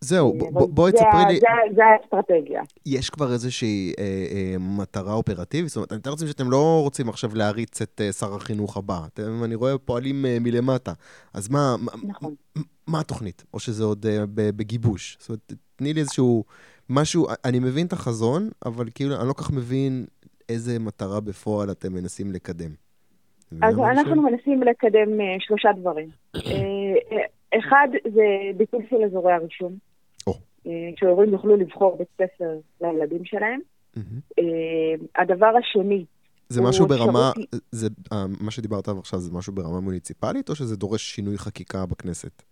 [SPEAKER 1] זהו, בואי תספרי לי...
[SPEAKER 2] זה האסטרטגיה.
[SPEAKER 1] יש כבר איזושהי אה, אה, מטרה אופרטיבית? זאת אומרת, אני מתאר לעצמי שאתם לא רוצים עכשיו להריץ את אה, שר החינוך הבא. אתם, אני רואה, פועלים מלמטה. אז מה, נכון. מה, התוכנית? או שזה עוד בגיבוש? זאת אומרת, תני לי איזשהו משהו, אני מבין את החזון, אבל כאילו, אני לא כך מבין איזה מטרה בפועל אתם מנסים לקדם.
[SPEAKER 2] אז אנחנו מנסים לקדם שלושה דברים. אחד זה ביטול של אזורי הרישום, oh. שהורים יוכלו לבחור בית ספר לילדים שלהם. Mm-hmm. הדבר השני...
[SPEAKER 1] זה משהו ברמה. זה, מה שדיברת עליו עכשיו, זה משהו ברמה מוניציפלית, או שזה דורש שינוי חקיקה בכנסת?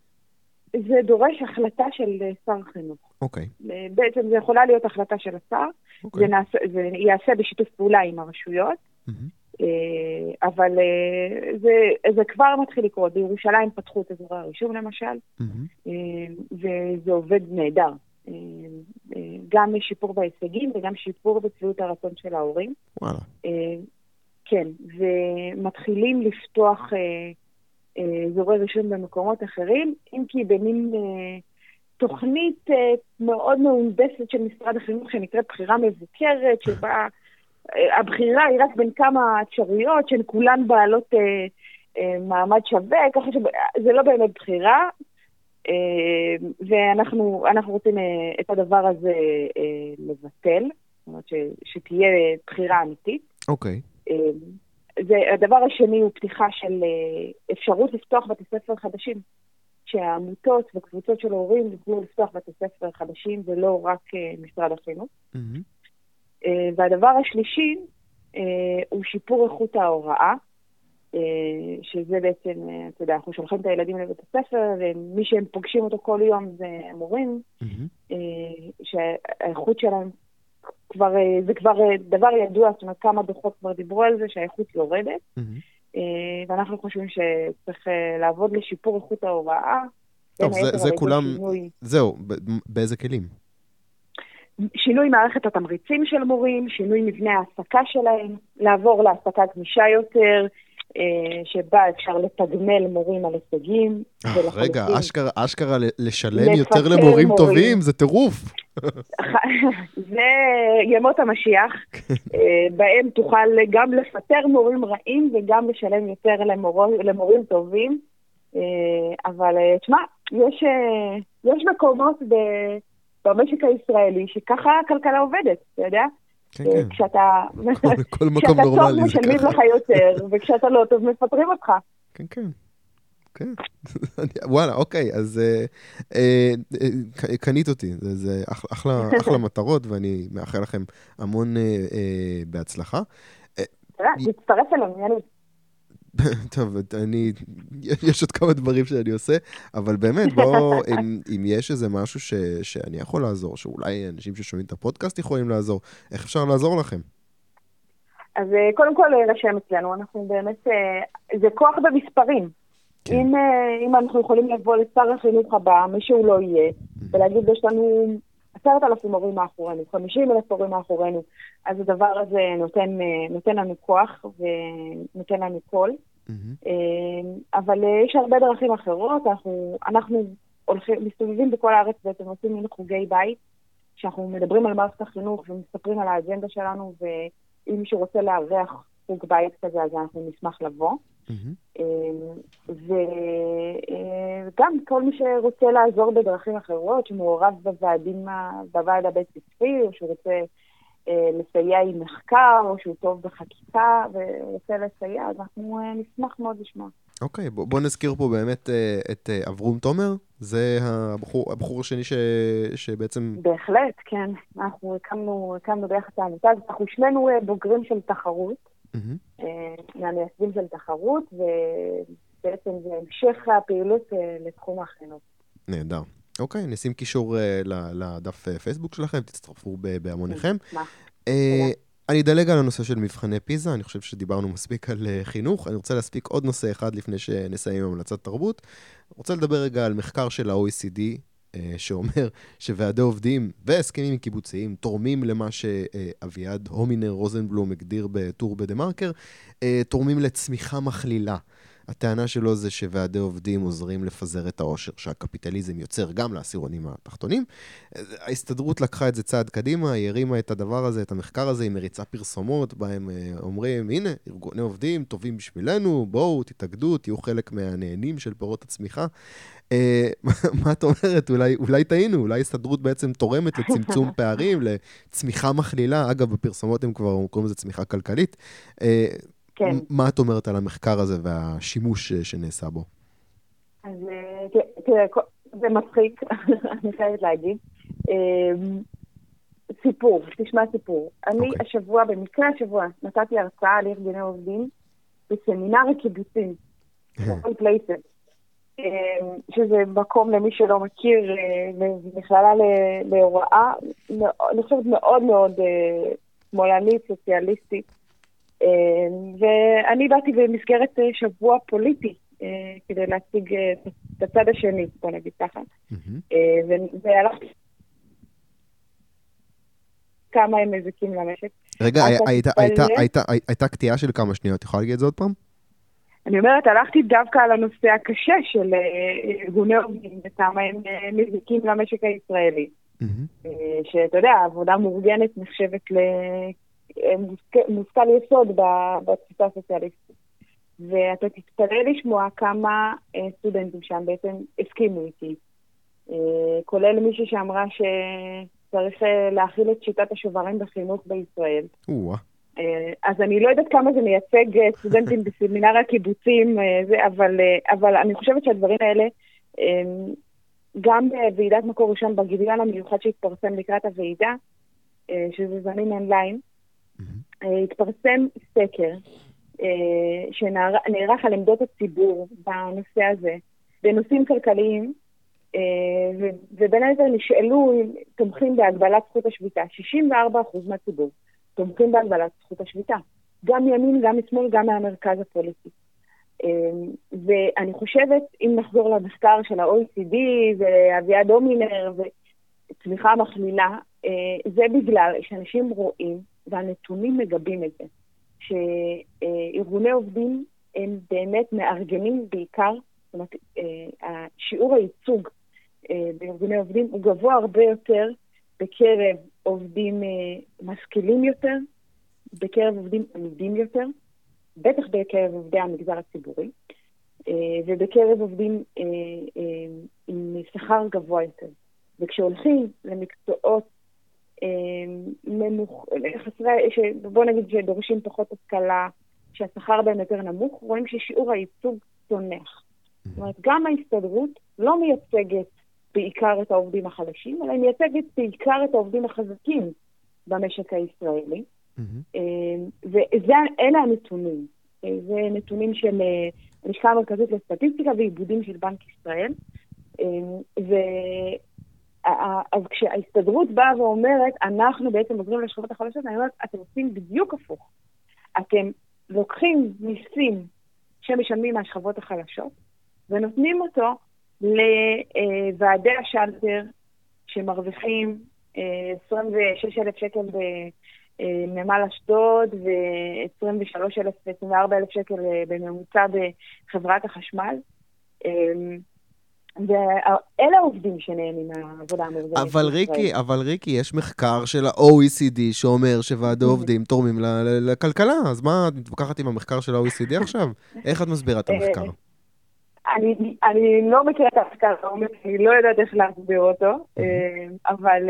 [SPEAKER 2] זה דורש החלטה של שר החינוך.
[SPEAKER 1] אוקיי. Okay.
[SPEAKER 2] בעצם זה יכולה להיות החלטה של השר, okay. אוקיי. זה, נעשה, זה ייעשה בשיתוף פעולה עם הרשויות, mm-hmm. אה, אבל אה, זה, זה כבר מתחיל לקרות. בירושלים פתחו את אזורי הרישום למשל, mm-hmm. וזה עובד נהדר. גם שיפור בהישגים וגם שיפור בצביעות הרצון של ההורים.
[SPEAKER 1] וואלה.
[SPEAKER 2] כן, ומתחילים לפתוח אזורי רישום במקומות אחרים, אם כי במין תוכנית מאוד מהונדסת של משרד החינוך שנקראת בחירה מבוקרת, שבה... הבחירה היא רק בין כמה אפשרויות שהן כולן בעלות אה, אה, מעמד שווה, ככה שזה לא באמת בחירה, אה, ואנחנו רוצים אה, את הדבר הזה אה, לבטל, זאת אומרת ש, שתהיה בחירה אמיתית.
[SPEAKER 1] אוקיי. Okay.
[SPEAKER 2] אה, הדבר השני הוא פתיחה של אה, אפשרות לפתוח בתי ספר חדשים. שהעמותות וקבוצות של הורים יוכלו לפתוח בתי ספר חדשים ולא רק אה, משרד החינוך. Mm-hmm. אה, והדבר השלישי אה, הוא שיפור איכות ההוראה, אה, שזה בעצם, אתה יודע, אנחנו שולחים את הילדים לבית הספר, ומי שהם פוגשים אותו כל יום זה מורים, mm-hmm. שהאיכות שלהם כבר, זה כבר דבר ידוע, זאת אומרת, כמה דוחות כבר דיברו על זה, שהאיכות יורדת, mm-hmm. ואנחנו חושבים שצריך לעבוד לשיפור איכות ההוראה.
[SPEAKER 1] טוב, זה, זה כולם, שינוי. זהו, באיזה כלים?
[SPEAKER 2] שינוי מערכת התמריצים של מורים, שינוי מבנה ההעסקה שלהם, לעבור להעסקה גמישה יותר, אה, שבה אפשר לתגמל מורים על הישגים.
[SPEAKER 1] אה, רגע, אשכרה, אשכרה לשלם יותר למורים מורים. טובים, זה טירוף.
[SPEAKER 2] זה ימות המשיח, אה, בהם תוכל גם לפטר מורים רעים וגם לשלם יותר למור... למורים טובים. אבל תשמע, יש, יש מקומות ב... במשק הישראלי, שככה הכלכלה עובדת, אתה יודע?
[SPEAKER 1] כן, כן.
[SPEAKER 2] כשאתה...
[SPEAKER 1] כל מקום נורמלי
[SPEAKER 2] זה ככה. כשאתה טוב משלמים לך יותר, וכשאתה לא טוב מפטרים אותך.
[SPEAKER 1] כן, כן. כן, וואלה, אוקיי, אז אה, אה, אה, קנית אותי, זה, זה אחלה, אחלה מטרות, ואני מאחל לכם המון אה, אה, בהצלחה.
[SPEAKER 2] תצטרף אלינו, יאללה.
[SPEAKER 1] טוב, אני, יש עוד כמה דברים שאני עושה, אבל באמת, בואו, אם, אם יש איזה משהו ש, שאני יכול לעזור, שאולי אנשים ששומעים את הפודקאסט יכולים לעזור, איך אפשר לעזור לכם?
[SPEAKER 2] אז אה, קודם כל להירשם אה, אצלנו, אנחנו באמת, אה, זה כוח במספרים. כן. אם, אם אנחנו יכולים לבוא לשר החינוך הבא, מי שהוא לא יהיה, ולהגיד, יש לנו עשרת אלפים הורים מאחורינו, חמישים אלף הורים מאחורינו, אז הדבר הזה נותן, נותן לנו כוח ונותן לנו קול. Mm-hmm. אבל אה, יש הרבה דרכים אחרות, אנחנו, אנחנו הולכים, מסתובבים בכל הארץ בעצם, עושים מיני חוגי בית, שאנחנו מדברים על מערכת החינוך ומספרים על האג'נדה שלנו, ואם מישהו רוצה לארח חוג בית כזה, אז אנחנו נשמח לבוא. Mm-hmm. וגם כל מי שרוצה לעזור בדרכים אחרות, שמעורב בוועדים, בוועד הבית ספרי, או שרוצה לסייע עם מחקר, או שהוא טוב בחקיקה ורוצה לסייע, אז אנחנו נשמח מאוד לשמוע.
[SPEAKER 1] אוקיי, okay, בוא, בוא נזכיר פה באמת את אברום תומר, זה הבחור, הבחור השני ש, שבעצם...
[SPEAKER 2] בהחלט, כן. אנחנו הקמנו, הקמנו ביחד את העמותה אנחנו שנינו בוגרים של תחרות, mm-hmm. uh, מהמייסדים של תחרות, ובעצם זה המשך הפעילות uh, לתחום החינוך.
[SPEAKER 1] נהדר. אוקיי, okay, נשים קישור uh, לדף פייסבוק שלכם, תצטרפו בהמוניכם. אני אדלג על הנושא של מבחני פיזה, אני חושב שדיברנו מספיק על חינוך. אני רוצה להספיק עוד נושא אחד לפני שנסיים עם המלצת תרבות. רוצה לדבר רגע על מחקר של ה-OECD, שאומר שוועדי עובדים והסכמים קיבוציים תורמים למה שאביעד הומינר רוזנבלום הגדיר בטור בדה מרקר, uh, תורמים לצמיחה מכלילה. הטענה שלו זה שוועדי עובדים עוזרים לפזר את העושר שהקפיטליזם יוצר גם לעשירונים התחתונים. ההסתדרות לקחה את זה צעד קדימה, היא הרימה את הדבר הזה, את המחקר הזה, היא מריצה פרסומות, בהם אה, אומרים, הנה, ארגוני עובדים טובים בשבילנו, בואו, תתאגדו, תהיו חלק מהנהנים של פירות הצמיחה. אה, מה את אומרת? אולי, אולי טעינו, אולי ההסתדרות בעצם תורמת לצמצום פערים, לצמיחה מכלילה. אגב, בפרסומות הם כבר קוראים לזה צמיחה כלכלית. אה, כן. מה את אומרת על המחקר הזה והשימוש שנעשה בו?
[SPEAKER 2] אז אה, תראה, זה מצחיק, אני חייבת להגיד. סיפור, תשמע סיפור. אני okay. אוקיי. השבוע, במקרה השבוע, נתתי הרצאה על ארגוני עובדים בסמינר הקיבוצים, פלייסט, אמ, שזה מקום למי שלא מכיר, אה, מכללה להוראה, אני חושבת מאוד מאוד אה, שמאלנית, סוציאליסטית. אמ, ואני באתי במסגרת אה, שבוע פוליטי כדי להציג את הצד השני, בוא נגיד ככה. והלכתי כמה הם מזיקים למשק.
[SPEAKER 1] רגע, הייתה קטיעה של כמה שניות, יכולה להגיד את זה עוד פעם?
[SPEAKER 2] אני אומרת, הלכתי דווקא על הנושא הקשה של ארגוני עובדים, וכמה הם מזיקים למשק הישראלי. שאתה יודע, עבודה מאורגנת נחשבת מושכל יסוד בתפיסה הסוציאליסטית. ואתה תתפלא לשמוע כמה אה, סטודנטים שם בעצם הסכימו איתי. אה, כולל מישהי שאמרה שצריך אה, להכיל את שיטת השוברים בחינוך בישראל. אז אני לא יודעת כמה זה מייצג סטודנטים בסמינר הקיבוצים, אבל, אבל אני חושבת שהדברים האלה, גם בוועידת מקור ראשון, בגיליון המיוחד שהתפרסם לקראת הוועידה, שזה זמין אונליין, אה, התפרסם סקר אה, שנערך על עמדות הציבור בנושא הזה, בנושאים כלכליים, אה, ובין היתר נשאלו אם תומכים בהגבלת זכות השביתה. 64% מהציבור תומכים בהגבלת זכות השביתה. גם מימין, גם משמאל, גם מהמרכז הפוליטי. ואני חושבת, אם נחזור למחקר של ה-OECD ואביעד דומינר וצמיחה מכלילה, זה בגלל שאנשים רואים והנתונים מגבים את זה, שארגוני עובדים הם באמת מארגנים בעיקר, זאת אומרת, אה, שיעור הייצוג אה, בארגוני עובדים הוא גבוה הרבה יותר בקרב עובדים אה, משכילים יותר, בקרב עובדים עמידים יותר, בטח בקרב עובדי המגזר הציבורי, ובקרב עובדים עם שכר גבוה יותר. וכשהולכים למקצועות חסרי, בוא נגיד שדורשים פחות השכלה, שהשכר בהם יותר נמוך, רואים ששיעור הייצוג צונח. זאת אומרת, גם ההסתדרות לא מייצגת בעיקר את העובדים החלשים, אלא היא מייצגת בעיקר את העובדים החזקים במשק הישראלי. ואלה הנתונים. זה נתונים של אה, הלשכה המרכזית לסטטיסטיקה ועיבודים של בנק ישראל. אז כשההסתדרות באה ואומרת, אנחנו בעצם עוזרים לשכבות החלשות, אני אומרת, אתם עושים בדיוק הפוך. אתם לוקחים מיסים שמשלמים מהשכבות החלשות, ונותנים אותו לוועדי השלטר שמרוויחים 26,000 אה, שקל בנמל אשדוד ו-23,000 ו-24,000 שקל אה, בממוצע בחברת החשמל. ואלה העובדים שנהנים מהעבודה המאורגנת.
[SPEAKER 1] אבל ריקי, אבל ריקי, יש מחקר של ה-OECD שאומר שוועדי mm-hmm. עובדים תורמים לכלכלה, אז מה, את מתווכחת עם המחקר של ה-OECD עכשיו? איך את מסבירה את המחקר?
[SPEAKER 2] אני, אני לא מכירה את המחקר אני לא יודעת איך להסביר אותו, mm-hmm. אבל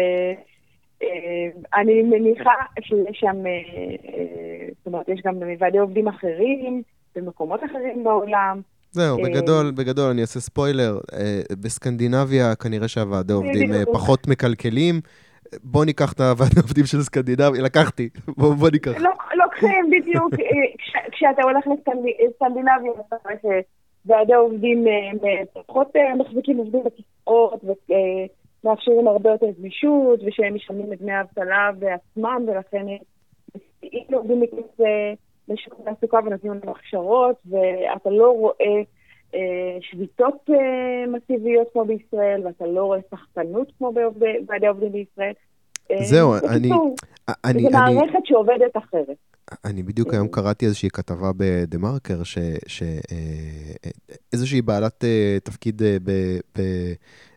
[SPEAKER 2] אני מניחה שיש שם, זאת אומרת, יש גם ועדי עובדים אחרים במקומות אחרים בעולם.
[SPEAKER 1] זהו, בגדול, בגדול, אני אעשה ספוילר, בסקנדינביה כנראה שהוועדי עובדים פחות מקלקלים. בוא ניקח את הוועד העובדים של סקנדינביה, לקחתי, בוא, בוא ניקח.
[SPEAKER 2] לא, לוקחים, בדיוק. כשאתה הולך לסקנדינביה, אתה רואה שוועדי עובדים פחות מחזיקים עובדים בכיסאות, ומאפשרים הרבה יותר גמישות, ושהם משלמים את דמי האבטלה בעצמם, ולכן אם עובדים מכיסא לשוק התעסוקה ונותנים להם הכשרות, ואתה לא רואה שביתות מסיביות כמו בישראל, ואתה לא רואה סחטנות כמו בוועדי עובדים בישראל.
[SPEAKER 1] זהו, אני...
[SPEAKER 2] זו מערכת שעובדת אחרת.
[SPEAKER 1] אני בדיוק היום קראתי איזושהי כתבה בדה-מרקר, שאיזושהי בעלת תפקיד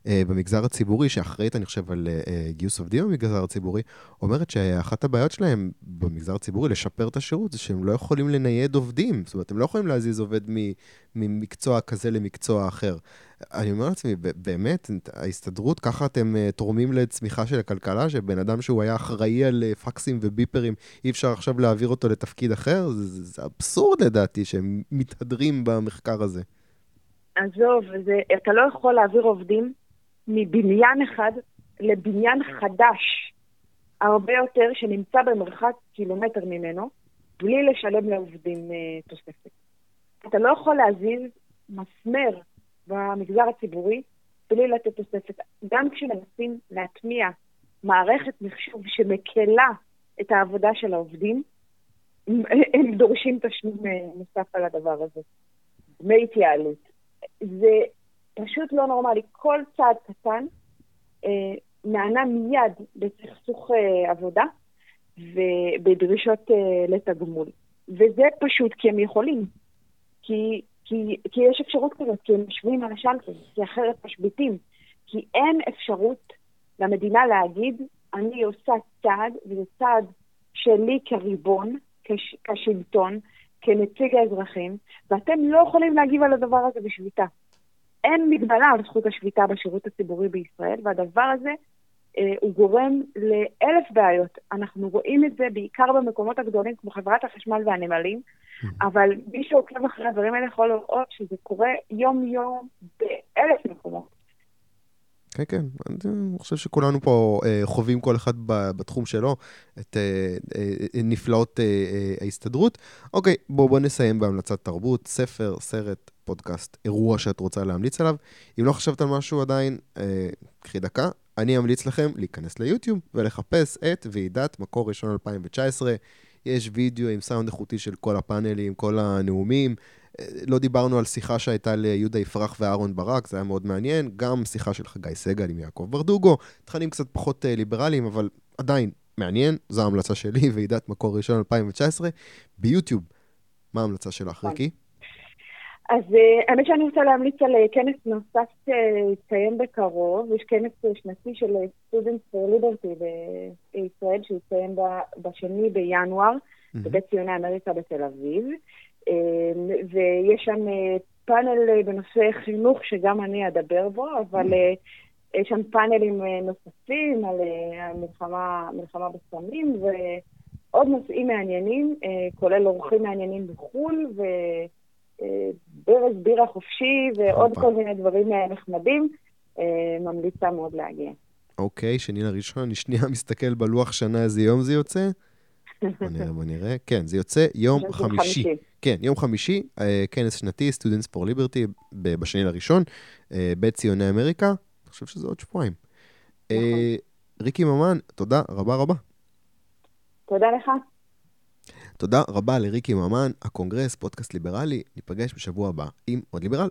[SPEAKER 1] במגזר הציבורי, שאחראית, אני חושב, על גיוס עובדים במגזר הציבורי, אומרת שאחת הבעיות שלהם במגזר הציבורי לשפר את השירות, זה שהם לא יכולים לנייד עובדים. זאת אומרת, הם לא יכולים להזיז עובד ממקצוע כזה למקצוע אחר. אני אומר לעצמי, באמת, ההסתדרות, ככה אתם תורמים לצמיחה של הכלכלה, שבן אדם שהוא היה אחראי על פקסים וביפרים, אי אפשר עכשיו להעביר אותו לתפקיד אחר? זה, זה אבסורד לדעתי שהם מתהדרים במחקר הזה.
[SPEAKER 2] עזוב, זה, אתה לא יכול להעביר עובדים מבניין אחד לבניין חדש, הרבה יותר, שנמצא במרחק קילומטר ממנו, בלי לשלם לעובדים uh, תוספת. אתה לא יכול להזיז מסמר במגזר הציבורי בלי לתת תוספת. גם כשמנסים להטמיע מערכת מחשוב שמקלה את העבודה של העובדים, הם דורשים תשלום נוסף על הדבר הזה. דמי התייעלות. זה פשוט לא נורמלי. כל צעד קטן אה, נענה מיד בסכסוך אה, עבודה ובדרישות אה, לתגמול. וזה פשוט כי הם יכולים. כי, כי, כי יש אפשרות כזאת, כי הם יושבים על השלטר, כי אחרת משביתים. כי אין אפשרות למדינה להגיד, אני עושה צעד, וזה צעד שלי כריבון, כש, כשלטון, כנציג האזרחים, ואתם לא יכולים להגיב על הדבר הזה בשביתה. אין מגבלה על זכות השביתה בשירות הציבורי בישראל, והדבר הזה הוא גורם לאלף בעיות. אנחנו רואים את זה בעיקר במקומות הגדולים כמו חברת החשמל והנמלים, mm-hmm. אבל מי שעוקב אחרי הדברים האלה יכול לראות שזה קורה יום-יום באלף מקומות.
[SPEAKER 1] כן, כן, אני חושב שכולנו פה אה, חווים כל אחד בתחום שלו את אה, אה, נפלאות ההסתדרות. אוקיי, בואו בוא נסיים בהמלצת תרבות, ספר, סרט, פודקאסט, אירוע שאת רוצה להמליץ עליו. אם לא חשבת על משהו עדיין, קחי דקה. אני אמליץ לכם להיכנס ליוטיוב ולחפש את ועידת מקור ראשון 2019. יש וידאו עם סאונד איכותי של כל הפאנלים, כל הנאומים. לא דיברנו על שיחה שהייתה ליהודה יפרח ואהרון ברק, זה היה מאוד מעניין. גם שיחה של חגי סגל עם יעקב ברדוגו. תכנים קצת פחות אה, ליברליים, אבל עדיין מעניין. זו ההמלצה שלי, ועידת מקור ראשון 2019. ביוטיוב, מה ההמלצה שלך, ריקי?
[SPEAKER 2] אז uh, האמת שאני רוצה להמליץ על uh, כנס נוסף שיתקיים בקרוב. יש כנס שנתי של Students for Liberty בישראל, שיתקיים בשני בינואר. בבית ציוני אמריקה בתל אביב. ויש שם אה, פאנל אה, בנושא חינוך שגם אני אדבר בו, אבל אה, יש שם פאנלים נוספים על המלחמה, מלחמה בסמים ועוד נושאים מעניינים, כולל אורחים מעניינים בחו"ל וברז בירה חופשי ועוד כל מיני דברים נחמדים. ממליצה מאוד להגיע.
[SPEAKER 1] אוקיי, שני לראשון, אני שנייה מסתכל בלוח שנה איזה יום זה יוצא. בוא נראה, בוא נראה. כן, זה יוצא יום חמישי. כן, יום חמישי, אה, כנס שנתי, Students for Liberty, בשני לראשון, אה, בית ציוני אמריקה. אני חושב שזה עוד שבועיים. אה, נכון. ריקי ממן, תודה רבה רבה.
[SPEAKER 2] תודה לך.
[SPEAKER 1] תודה רבה לריקי ממן, הקונגרס, פודקאסט ליברלי. ניפגש בשבוע הבא עם עוד ליברל.